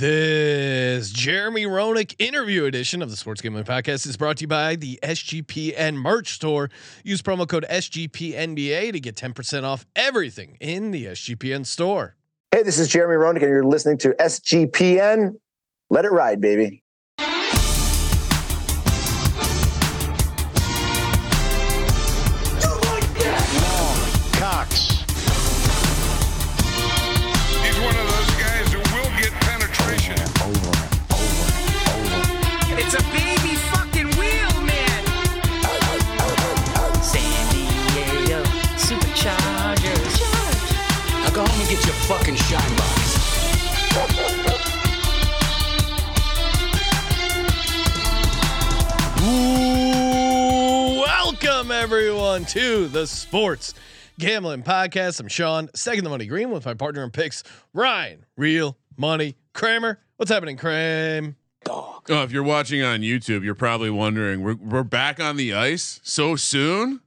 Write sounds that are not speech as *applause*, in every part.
This Jeremy Roenick interview edition of the Sports Gambling Podcast is brought to you by the SGPN merch store. Use promo code SGPNBA to get 10% off everything in the SGPN store. Hey, this is Jeremy Roenick, and you're listening to SGPN. Let it ride, baby. Welcome everyone to the Sports Gambling Podcast. I'm Sean, second the money green with my partner in picks, Ryan, real money Kramer. What's happening, Kramer? Oh, if you're watching on YouTube, you're probably wondering we're we're back on the ice so soon.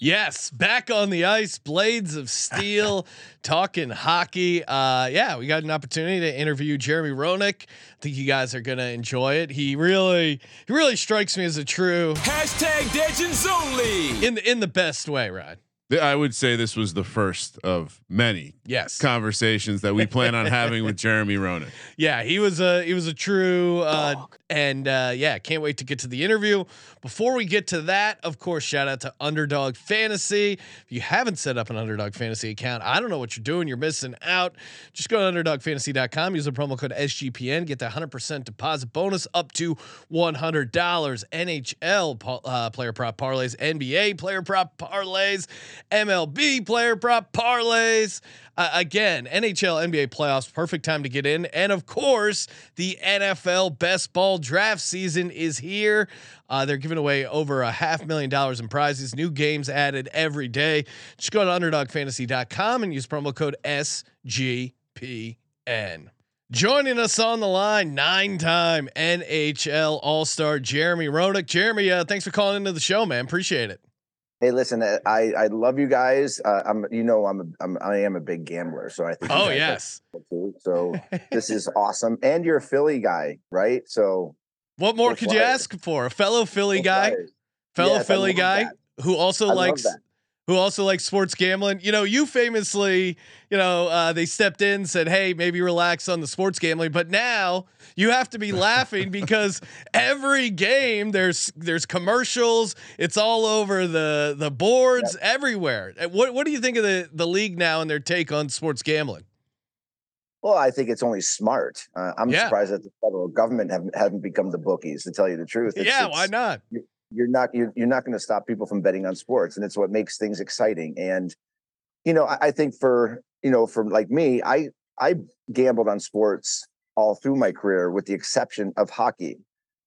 Yes, back on the ice, blades of steel, *laughs* talking hockey. Uh, yeah, we got an opportunity to interview Jeremy Roenick. I think you guys are gonna enjoy it. He really, he really strikes me as a true Hashtag Degens only. in the in the best way, Ryan. Th- I would say this was the first of many Yes, conversations that we plan on having with *laughs* Jeremy Roenick. yeah, he was a he was a true uh, and uh, yeah, can't wait to get to the interview. Before we get to that, of course, shout out to Underdog Fantasy. If you haven't set up an Underdog Fantasy account, I don't know what you're doing. You're missing out. Just go to underdogfantasy.com. Use the promo code SGPN. Get the 100% deposit bonus up to $100. NHL uh, player prop parlays, NBA player prop parlays, MLB player prop parlays. Uh, again, NHL, NBA playoffs, perfect time to get in. And of course, the NFL best ball draft season is here. Uh, they're giving away over a half million dollars in prizes, new games added every day. Just go to underdogfantasy.com and use promo code SGPN. Joining us on the line, nine-time NHL All-Star Jeremy Roenick. Jeremy, uh, thanks for calling into the show, man. Appreciate it. Hey, listen, uh, I I love you guys. Uh, I'm you know I'm a, I'm I am a big gambler, so I think. Oh yes. too. So *laughs* this is awesome, and you're a Philly guy, right? So What more could you ask for? A fellow Philly guy, fellow Yes, Philly guy that. who also I likes. Who also likes sports gambling. You know, you famously, you know, uh, they stepped in, said, "Hey, maybe relax on the sports gambling," but now you have to be laughing because *laughs* every game there's there's commercials. It's all over the the boards everywhere. Uh, What what do you think of the the league now and their take on sports gambling? Well, I think it's only smart. Uh, I'm Yeah. surprised that the federal government haven't haven't become the bookies. To tell you the truth, It's- yeah, it's- why not? You're not you're, you're not going to stop people from betting on sports and it's what makes things exciting and you know I, I think for you know for like me i i gambled on sports all through my career with the exception of hockey.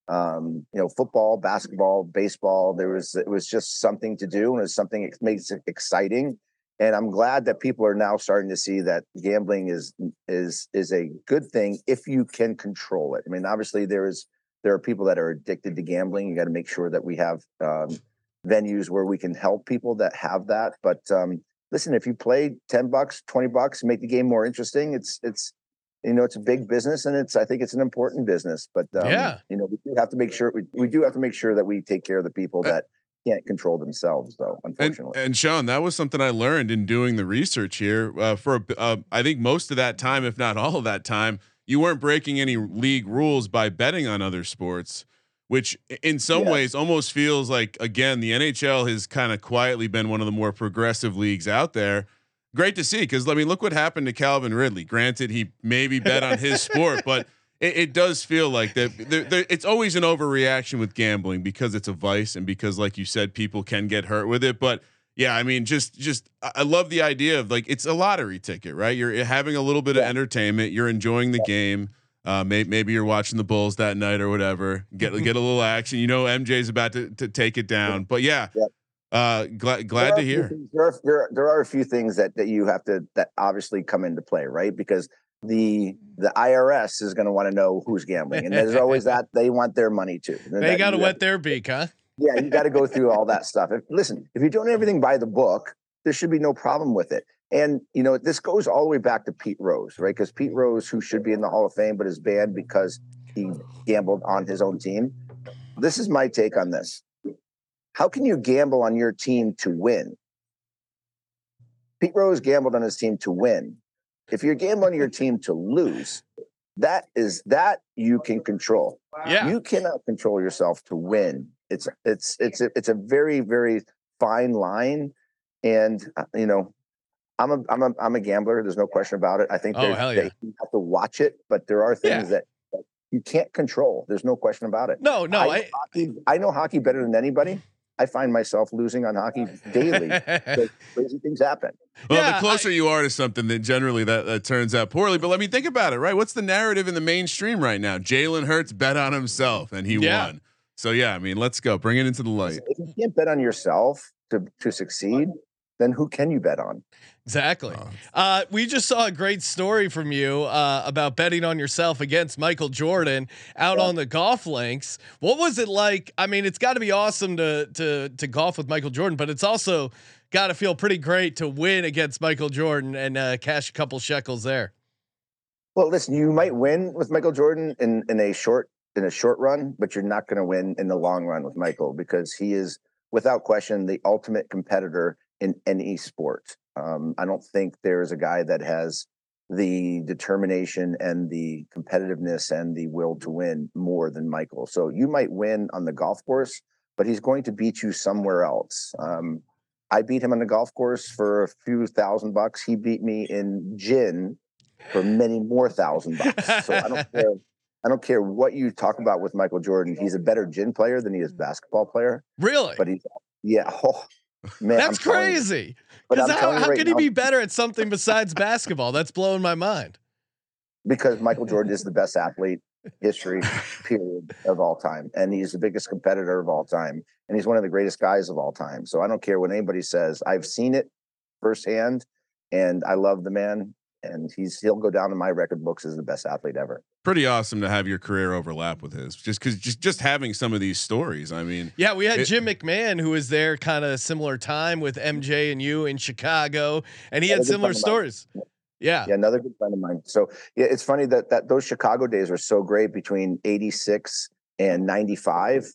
Um you know football basketball baseball there was it was just something to do and it was something that makes it exciting and i'm glad that people are now starting to see that gambling is is is a good thing if you can control it. I mean obviously there is there are people that are addicted to gambling. You got to make sure that we have um, venues where we can help people that have that. But um, listen, if you play ten bucks, twenty bucks, make the game more interesting. It's it's you know it's a big business and it's I think it's an important business. But um, Yeah. you know we do have to make sure we, we do have to make sure that we take care of the people that can't control themselves. Though And, unfortunately, and Sean, that was something I learned in doing the research here. Uh, for uh, I think most of that time, if not all of that time, you weren't breaking any league rules by betting on other sports, which in some Yeah. ways almost feels like again the NHL has kind of quietly been one of the more progressive leagues out there. Great to see because I mean, look what happened to Calvin Ridley. Granted, he maybe bet on his sport, *laughs* but it, it does feel like that. There, there, it's always an overreaction with gambling because it's a vice and because, like you said, people can get hurt with it. But yeah, I mean, just just I love the idea of like it's a lottery ticket, right? You're having a little bit of entertainment. You're enjoying the game. Uh, may, maybe you're watching the Bulls that night or whatever. Get get a little action. You know, MJ's about to, to take it down. But yeah, Yep. uh, glad glad to hear. things- There are, there, there are a few things that that you have to that obviously come into play, right? Because the the IRS is going to want to know who's gambling, and there's always *laughs* that they want their money too. They got to wet their *laughs* beak, huh? Yeah, you got to go through all that stuff. If, listen, if you're doing everything by the book, there should be no problem with it. And you know, this goes all the way back to Pete Rose, right? Because Pete Rose, who should be in the Hall of Fame, but is banned because he gambled on his own team. This is my take on this. How can you gamble on your team to win? Pete Rose gambled on his team to win. If you're gambling on your team to lose, that is that you can control. Yeah. You cannot control yourself to win. It's it's it's a, it's a very very fine line, and uh, you know, I'm a I'm a I'm a gambler. There's no question about it. I think Oh, hell yeah. you have to watch it, but there are things that, that you can't control. There's no question about it. no, no. I, know I, hockey, I know hockey better than anybody. I find myself losing on hockey daily. *laughs* crazy things happen. Well, Yeah, the closer you are to something, then generally that, that turns out poorly. But let me think about it, right? What's the narrative in the mainstream right now? Jalen Hurts bet on himself and he Yeah. won. So yeah, I mean, let's go. Bring it into the light. If you can't bet on yourself to to succeed, then who can you bet on? Exactly. Oh. Uh, we just saw a great story from you uh, about betting on yourself against Michael Jordan out Yeah. on the golf links. What was it like? I mean, it's got to be awesome to to to golf with Michael Jordan, but it's also got to feel pretty great to win against Michael Jordan and uh, cash a couple shekels there. Well, listen, you might win with Michael Jordan in in a short in a short run, but you're not going to win in the long run with Michael because he is without question the ultimate competitor in any sport. Um, I don't think there is a guy that has the determination and the competitiveness and the will to win more than Michael. So you might win on the golf course, but he's going to beat you somewhere else. Um, I beat him on the golf course for a few thousand bucks. He beat me in gin for many more thousand bucks. So I don't *laughs* care. I don't care what you talk about with Michael Jordan. He's a better gin player than he is basketball player. Really? But he's yeah. Oh, man, That's I'm crazy. Because how, how right could he be better at something besides basketball? That's blowing my mind. Because Michael Jordan is the best athlete history *laughs* period of all time, and he's the biggest competitor of all time, and he's one of the greatest guys of all time. So I don't care what anybody says. I've seen it firsthand, and I love the man, and he's he'll go down in my record books as the best athlete ever. Pretty awesome to have your career overlap with his. Just because just just having some of these stories. I mean, Yeah, we had It- Jim McMahon who was there kind of similar time with MJ and you in Chicago, and he had similar friend of mine. stories. Yeah. Yeah, another good friend of mine. So yeah, it's funny that that those Chicago days were so great between '86 and '95.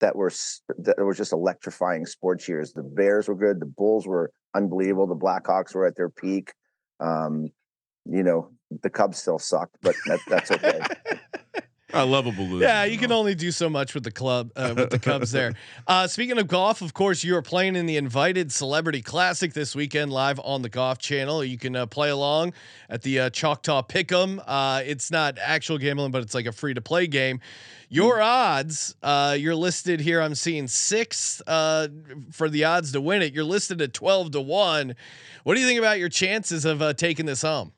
That were that were just electrifying sports years. The Bears were good. The Bulls were unbelievable. The Blackhawks were at their peak. Um, you know, the Cubs still sucked, but that, that's okay. *laughs* I love a lovable loser. Yeah, you can only do so much with the club uh, with the Cubs there. *laughs* Uh, speaking of golf, of course, you are playing in the Invited Celebrity Classic this weekend live on the Golf Channel. You can uh, play along at the uh, Choctaw Pick'em. Uh, it's not actual gambling, but it's like a free to play game. Your odds, uh, you're listed here. I'm seeing six uh, for the odds to win it. You're listed at twelve to one. What do you think about your chances of uh, taking this home?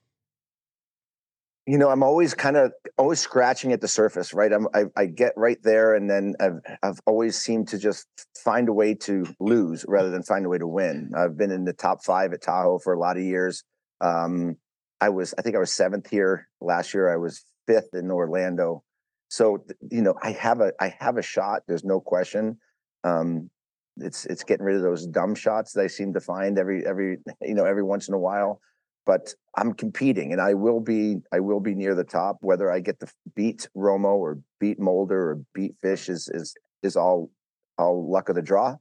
You know, I'm always kind of always scratching at the surface, right? I'm, I, I get right there, and then I've I've always seemed to just find a way to lose rather than find a way to win. I've been in the top five at Tahoe for a lot of years. Um, I was, I think I was seventh here last year. I was fifth in Orlando. So you know, I have a I have a shot. There's no question. Um, it's it's getting rid of those dumb shots that I seem to find every every *laughs* you know every once in a while but I'm competing and I will be I will be near the top. Whether I get to beat Romo or beat Mulder or beat Fish is is is all all luck of the draw.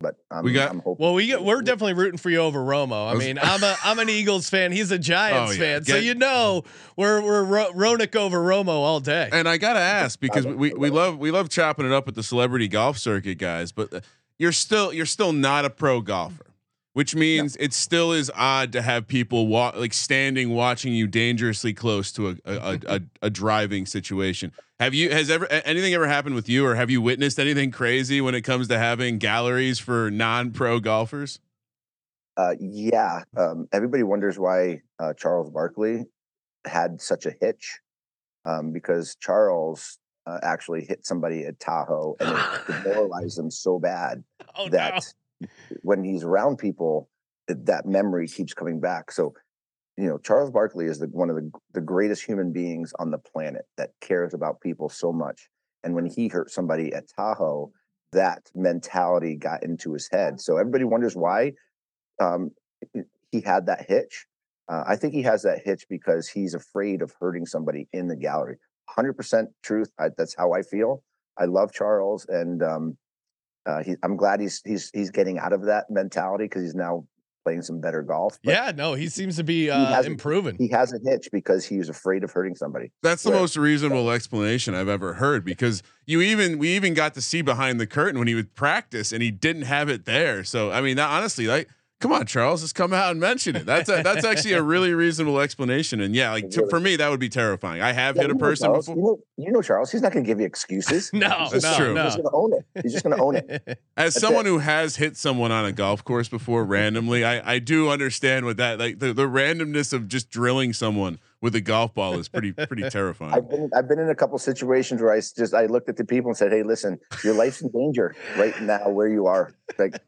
But I'm, We got- I'm hoping. Well, we get, we're definitely rooting for you over Romo. I mean, I'm a I'm an Eagles fan. He's a Giants Oh, yeah. fan, so you know we're we're Ro- Roenick over Romo all day. And I gotta ask because we, we love we love chopping it up with the celebrity golf circuit guys, but uh, you're still you're still not a pro golfer, which means it still is odd to have people wa- like standing watching you dangerously close to a a, a, a driving situation. Have you has ever anything ever happened with you, or have you witnessed anything crazy when it comes to having galleries for non-pro golfers? Uh, yeah, um, everybody wonders why uh, Charles Barkley had such a hitch, um, because Charles uh, actually hit somebody at Tahoe and it *laughs* demoralized him so bad oh that when he's around people, that, memory keeps coming back. So, you know, Charles Barkley is the, one of the, the greatest human beings on the planet that cares about people so much. And when he hurt somebody at Tahoe, that mentality got into his head. So everybody wonders why. Um, he had that hitch. Uh, I think he has that hitch because he's afraid of hurting somebody in the gallery. 100% truth. I, that's how I feel. I love Charles, and um, uh, he, I'm glad he's he's he's getting out of that mentality because he's now playing some better golf. But Yeah, no, he seems to be uh, hasn't- improving. he has a hitch because he was afraid of hurting somebody. That's the Right. most reasonable explanation I've ever heard because you even we even got to see behind the curtain when he would practice and he didn't have it there. So I mean, that, honestly, like, come on, Charles, just come out and mention it. That's a, that's actually a really reasonable explanation. And yeah, like to, for me, that would be terrifying. I have Yeah, hit a person Charles, before. You know, you know Charles. He's not going to give you excuses. *laughs* No, That's just- true. He's going to own it. He's just going to own it. *laughs* As That's someone it. who has hit someone on a golf course before randomly, I, I do understand what that like the, the randomness of just drilling someone with a golf ball is pretty *laughs* pretty terrifying. I've been I've been in a couple situations where I just I looked at the people and said, "Hey, listen, your life's in danger right now where you are. Like,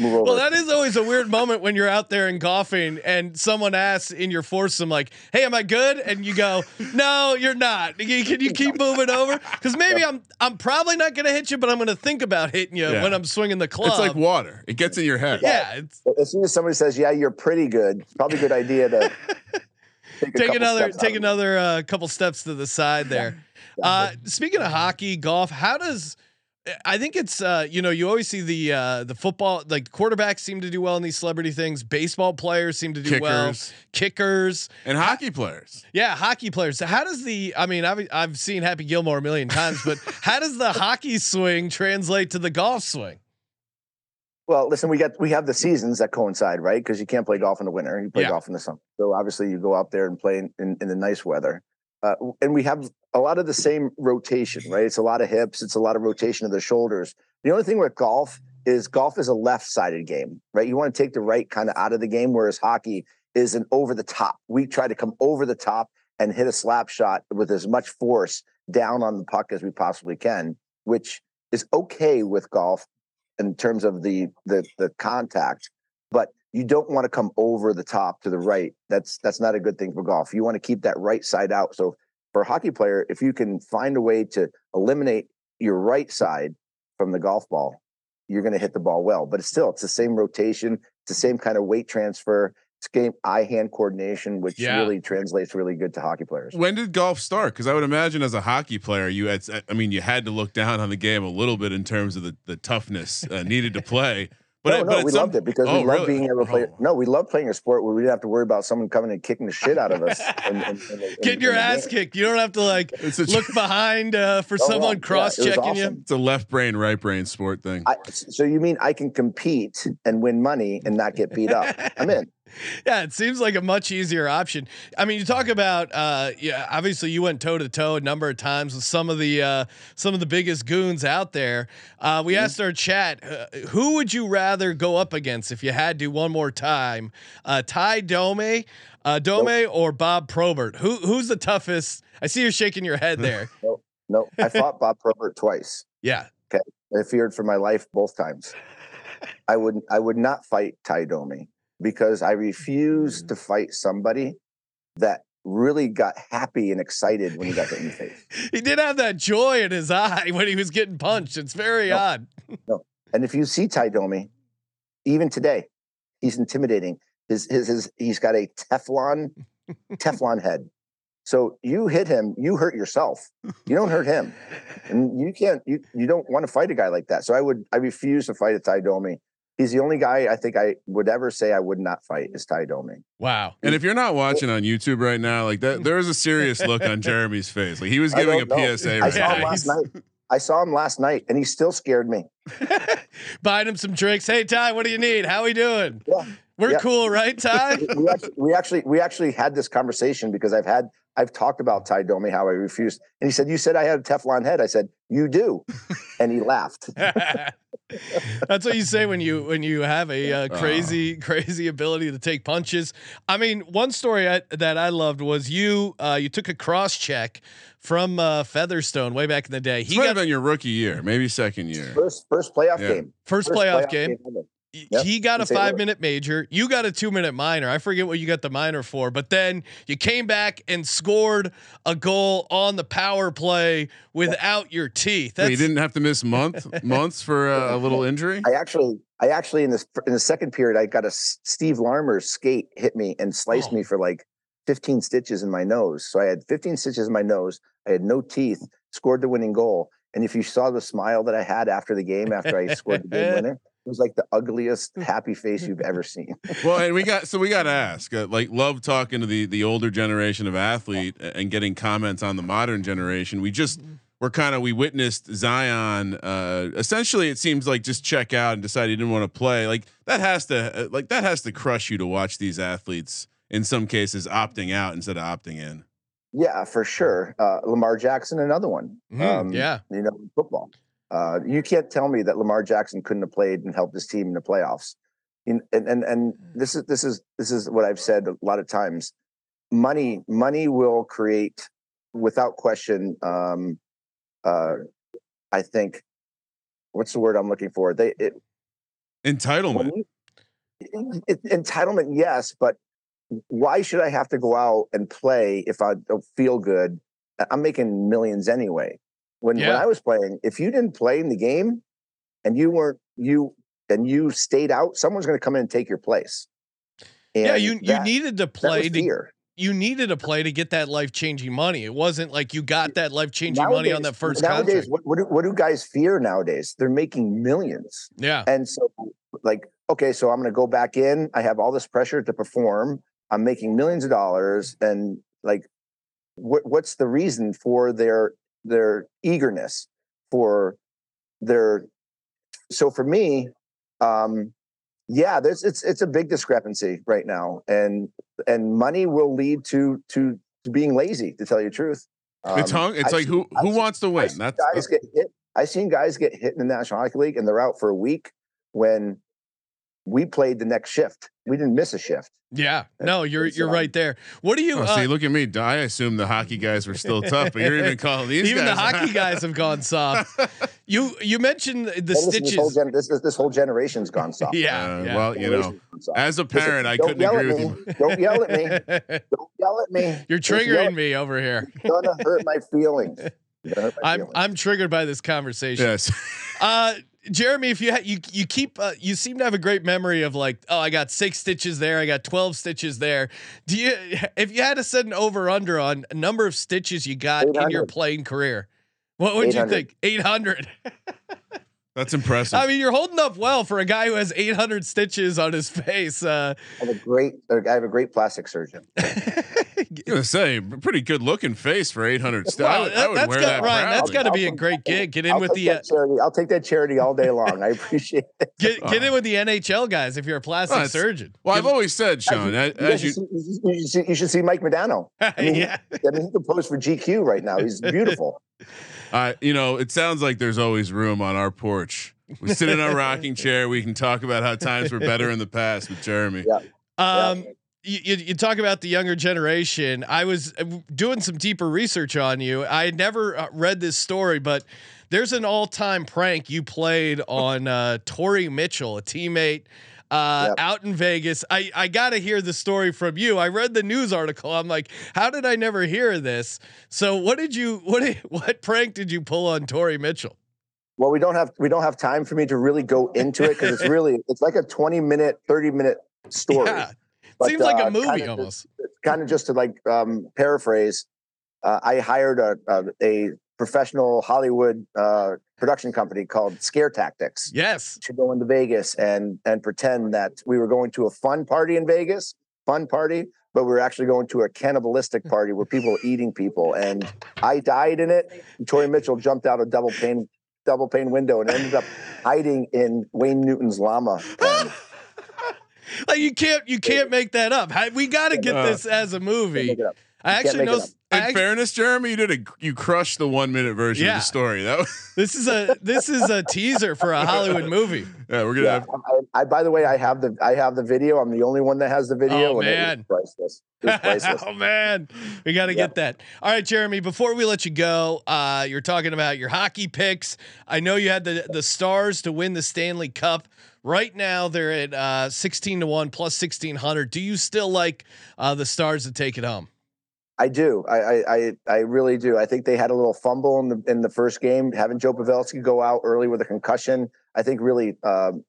move over." Well, that is always a weird moment when you're out there and golfing and someone asks in your foursome, like, "Hey, am I good?" And you go, "No, you're not. Can you, keep moving over? Because maybe I'm I'm probably not going to hit you, but I'm going to think about hitting you Yeah. when I'm swinging the club." it's like water; it gets in your head. yeah, it's, as soon as somebody says, "Yeah, you're pretty good," it's probably a good idea to *laughs* take, take another take another uh, couple steps to the side there. Uh, speaking of hockey, golf, how does I think it's uh, you know you always see the uh, the football like quarterbacks seem to do well in these celebrity things. Baseball players seem to do well. Kickers Kickers, and hockey players. yeah, hockey players. So how does the I mean I've I've seen Happy Gilmore a million times, but how does the *laughs* hockey swing translate to the golf swing? Well, listen, we got we have the seasons that coincide, right? Because you can't play golf in the winter, you play Yeah. golf in the summer. So obviously, you go out there and play in, in, in the nice weather. Uh, and we have a lot of the same rotation, right? It's a lot of hips, it's a lot of rotation of the shoulders. The only thing with golf is golf is a left-sided game, right? You want to take the right kind of out of the game, whereas hockey is an over the top. We try to come over the top and hit a slap shot with as much force down on the puck as we possibly can, which is okay with golf in terms of the the the contact, but you don't want to come over the top to the right. That's that's not a good thing for golf. You want to keep that right side out. So for a hockey player, if you can find a way to eliminate your right side from the golf ball, you're going to hit the ball well. But it's still it's the same rotation, it's the same kind of weight transfer. Game eye hand coordination, which Yeah. really translates really good to hockey players. When did golf start? Because I would imagine as a hockey player, you had, I mean, you had to look down on the game a little bit in terms of the, the toughness uh, needed to *laughs* play. But no, no, but we some- loved it because Oh, we love really? being able to play. Oh. No, we love playing a sport where we didn't have to worry about someone coming and kicking the shit out of us. *laughs* Getting your ass kicked. You don't have to like *laughs* look behind uh, for Oh, someone yeah, it was cross checking you. awesome. it's a left brain, right brain sport thing. I, so you mean I can compete and win money and not get beat up? I'm in. *laughs* Yeah, it seems like a much easier option. I mean, you talk about uh yeah, obviously you went toe to toe a number of times with some of the uh some of the biggest goons out there. Uh we asked our chat, uh, who would you rather go up against if you had to one more time? Uh Ty Dome, uh Dome or Bob Probert? Who who's the toughest? I see you're shaking your head there. *laughs* No, I fought Bob Probert twice. Yeah. Okay, I feared for my life both times. I would I would not fight Ty Domi because I refuse mm. to fight somebody that really got happy and excited when he got hit in the face. *laughs* He did have that joy in his eye when he was getting punched. It's very No. odd. And if you see Ty Domi, even today, he's intimidating. His his his he's got a Teflon *laughs* Teflon head. So you hit him, you hurt yourself. You don't hurt him. And you can't you you don't want to fight a guy like that. So I would I refuse to fight a Ty Domi. He's the only guy I think I would ever say I would not fight is Ty Domi. Wow. And if you're not watching on YouTube right now, like that, there *laughs* is a serious look on Jeremy's face. Like he was giving a know. PSA. I saw him last night. I saw him last night and he still scared me. *laughs* Buying him some drinks. Hey Ty, what do you need? How are we doing? Yeah. We're Yeah. cool, right, Ty? *laughs* we actually, we actually we actually had this conversation because I've had I've talked about Ty Domi how I refused, and he said, "You said I had a Teflon head." I said, "You do," and he laughed. *laughs* That's what you say when you when you have a uh, crazy crazy ability to take punches. I mean, one story I, that I loved was you uh, you took a cross check from uh, Featherstone way back in the day. This He might got have been your rookie year, maybe second year. First first playoff Yeah. game, first playoff game. ever. Y- Yep. he got a Can say it five minute major. You got a two minute minor. I forget what you got the minor for, but then you came back and scored a goal on the power play without your teeth. Wait, That's you didn't have to miss month *laughs* months for a, a little injury. I actually, I actually in this in the second period, I got a Steve Larmer skate hit me and sliced Oh. me for like 15 stitches in my nose. So I had 15 stitches in my nose. I had no teeth. Scored the winning goal. And if you saw the smile that I had after the game, after I scored the game *laughs* winner, it was like the ugliest happy face you've ever seen. *laughs* well, and we got so we got to ask. Uh, like, love talking to the the older generation of athlete a- and getting comments on the modern generation. We just we're kind of we witnessed Zion. Uh, essentially, it seems like just check out and decide he didn't want to play. Like that has to uh, like that has to crush you to watch these athletes in some cases opting out instead of opting in. Yeah, for sure. Uh, Lamar Jackson, another one. Mhm, yeah. You know, football. Uh, you can't tell me that Lamar Jackson couldn't have played and helped his team in the playoffs. In, and and and this is this is this is what I've said a lot of times. Money money will create, without question. Um, uh, I think, what's the word I'm looking for? They it, Entitlement. you- it- entitlement, yes, but why should I have to go out and play if I don't feel good? I'm making millions anyway. When when I was playing, if you didn't play in the game and you weren't you and you stayed out, someone's going to come in and take your place. yeah, And you you that- needed to play to you needed to play to get that life changing money. It wasn't like you got that life changing money on that first nowadays, contract. what, what, do, what do guys fear nowadays? They're making millions. Yeah. And so, like, okay, so I'm going to go back in. I have all this pressure to perform. I'm making millions of dollars, and like, what what's the reason for their their eagerness for their? So for me, um, yeah, there's it's it's a big discrepancy right now, and and money will lead to to to being lazy. To tell you the truth, it's Um, hung. It's I've like seen- who I've who seen- wants to I've win? seen That's guys get hit. I've seen guys get hit in the National Hockey League and they're out for a week when we played the next shift. We didn't miss a shift. Yeah. No, you're it's, you're right there. What do you Oh, uh, see, look at me. I assume the hockey guys were still tough, but you're even calling these even the hockey guys have gone soft. *laughs* You you mentioned the Hey, listen, this, whole stitches. gen- this, this, this whole generation's gone soft. *laughs* Yeah, Uh, yeah. Well, you know, Generation's gone soft. as a Listen, parent, I couldn't agree with me. you. Don't yell at me. *laughs* Don't yell at me. You're If you yell triggering me over here. You're gonna hurt my feelings. Hurt my I'm feelings. I'm triggered by this conversation. Yes. Uh, Jeremy, if you ha- you you keep uh, you seem to have a great memory of like oh I got six stitches there I got twelve stitches there. Do you if you had to set an over under on a number of stitches you got in your playing career, what would you think? Eight hundred. That's *laughs* impressive. I mean, you're holding up well for a guy who has 800 stitches on his face. Uh, I have a great. I have a great plastic surgeon. *laughs* *laughs* I'm gonna say, pretty good looking face for 800. Still, I well, would, I that, would has wear got that Ryan. That's proudly. got to be a I'll- great gig. Get in I'll with the uh, charity. I'll take that charity all day long. I *laughs* appreciate it. get get in with the NHL guys if you're a plastic Well, surgeon. Well, I've always said, Sean, as, You, as guys you, should see, you, should see, you should see Mike Modano. *laughs* I mean, yeah. he, I mean, he can pose for GQ right now. He's beautiful. uh, you know, it sounds like there's always room on our porch. We sit in our rocking chair. We can talk about how times were better in the past with Jeremy. Yeah. Um, you, you, you talk about the younger generation. I was uh, doing some deeper research on you. I had never uh, read this story, but there's an all-time prank you played *laughs* on uh, Torrey Mitchell, a teammate. Uh, Yep. out in Vegas. I, I got to hear the story from you. I read the news article. I'm like, how did I never hear this? So what did you *laughs* what did, what prank did you pull on Torrey Mitchell? Well, we don't have we don't have time for me to really go into it because it's really it's like a twenty minute, thirty minute *laughs* story. Yeah, But, seems like uh, a movie almost. kind of just to like um, paraphrase, uh, I hired a, a, a professional Hollywood uh, production company called Scare Tactics Yes. to go into Vegas and and pretend that we were going to a fun party in Vegas, fun party, but we were actually going to a cannibalistic *laughs* party where people were eating people, and I died in it. And Torrey Mitchell jumped out a double pane double pane window and ended up hiding in Wayne Newton's llama. *laughs* Like you can't you can't make that up. We got to get this as a movie. Make it up. I actually know. In Act- fairness, Jeremy, you did a you crushed the one minute version Yeah. of the story. That was, *laughs* this is a this is a teaser for a Hollywood movie. yeah, we're gonna Yeah, have I, I, by the way, I have the I have the video. I'm the only one that has the video. Oh, and it man. priceless. *laughs* It priceless. oh man, we got to Yeah. get that. All right, Jeremy. Before we let you go, uh, you're talking about your hockey picks. I know you had the the Stars to win the Stanley Cup. Right now, they're at uh, 16 to one plus 1600. Do you still like uh, the Stars to take it home? I do. I, I I really do. I think they had a little fumble in the in the first game. Having Joe Pavelski go out early with a concussion, I think really um,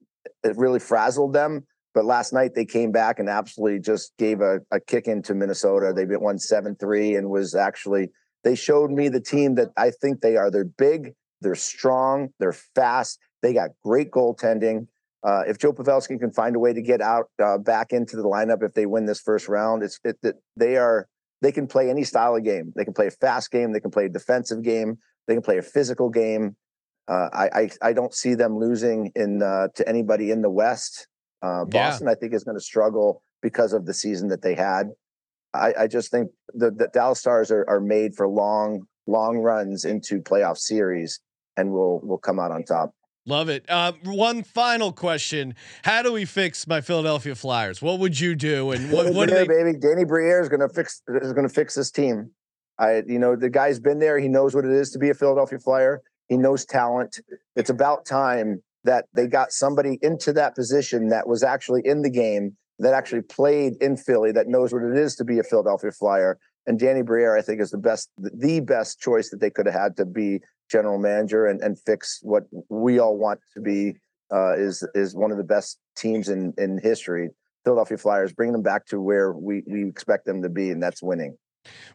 it really frazzled them. But last night they came back and absolutely just gave a, a kick into Minnesota. They won seven three and was actually they showed me the team that I think they are. They're big, they're strong, they're fast. They got great goaltending. Uh, if Joe Pavelski can find a way to get out uh, back into the lineup if they win this first round, it's it, it they are they can play any style of game. They can play a fast game. They can play a defensive game. They can play a physical game. Uh, I, I I don't see them losing in uh, to anybody in the West. Uh, Yeah. Boston, I think, is going to struggle because of the season that they had. I, I just think the, the Dallas Stars are, are made for long long runs into playoff series, and will will come out on top. Love it. Uh, one final question: How do we fix my Philadelphia Flyers? What would you do? And *laughs* what, what Briere, they? baby? Danny Briere is going to fix is going to fix this team. I, you know, the guy's been there. He knows what it is to be a Philadelphia Flyer. He knows talent. It's about time that they got somebody into that position that was actually in the game, that actually played in Philly, that knows what it is to be a Philadelphia Flyer. And Danny Briere, I think, is the best, the best choice that they could have had to be general manager and, and fix what we all want to be. Uh, is is one of the best teams in in history. Philadelphia Flyers, bring them back to where we we expect them to be, and that's winning.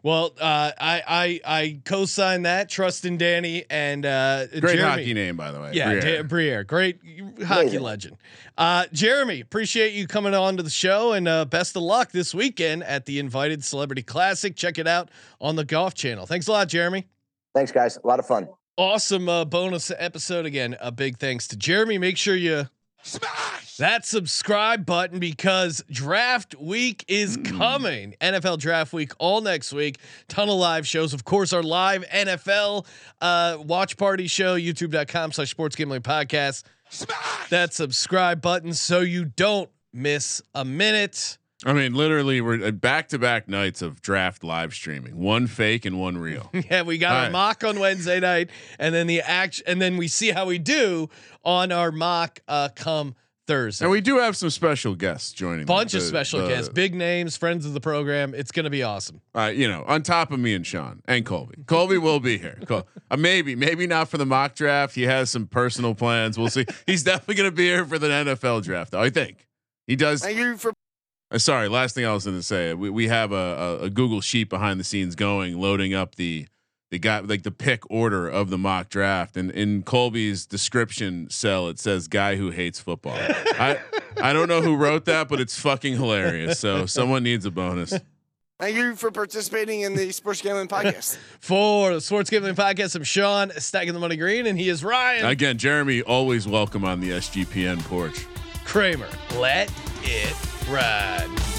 Well, uh, I I I co-sign that. Trust in Danny and uh, great Jeremy. hockey name, by the way. Yeah, Briere. Briere. Briere, great hockey Amazing. legend. Uh, Jeremy, appreciate you coming on to the show and uh, best of luck this weekend at the Invited Celebrity Classic. Check it out on the Golf Channel. Thanks a lot, Jeremy. Thanks, guys. A lot of fun. Awesome uh, bonus episode again. A big thanks to Jeremy. Make sure you Smash! that subscribe button because draft week is coming. NFL draft week all next week. Ton of live shows. Of course, our live NFL uh, watch party show, youtube.com slash sports gambling podcast. Smash! That subscribe button so you don't miss a minute. I mean, literally, we're back to back nights of draft live streaming. One fake and one real. *laughs* Yeah, we got our Right. mock on Wednesday night, and then the act, and then we see how we do on our mock uh, come Thursday. and we do have some special guests joining. Us. Bunch the- of special the- guests, big names, friends of the program. It's gonna be awesome. uh, you know, on top of me and Sean and Colby. Colby will be here. Col- uh, maybe, maybe not for the mock draft. He has some personal plans. We'll see. He's *laughs* definitely going to be here for the NFL draft, though. I think he does. Thank you for Uh, sorry, last thing I was going to say. We, we have a, a, a Google sheet behind the scenes going, loading up the the guy like the pick order of the mock draft, and in Colby's description cell it says "guy who hates football." *laughs* I I don't know who wrote that, but it's fucking hilarious. So someone needs a bonus. thank you for participating in the Sports Gambling Podcast. *laughs* For the Sports Gambling Podcast, I'm Sean, stacking the money green, and he is Ryan Again, Jeremy always welcome on the SGPN porch. Kramer. Let it ride.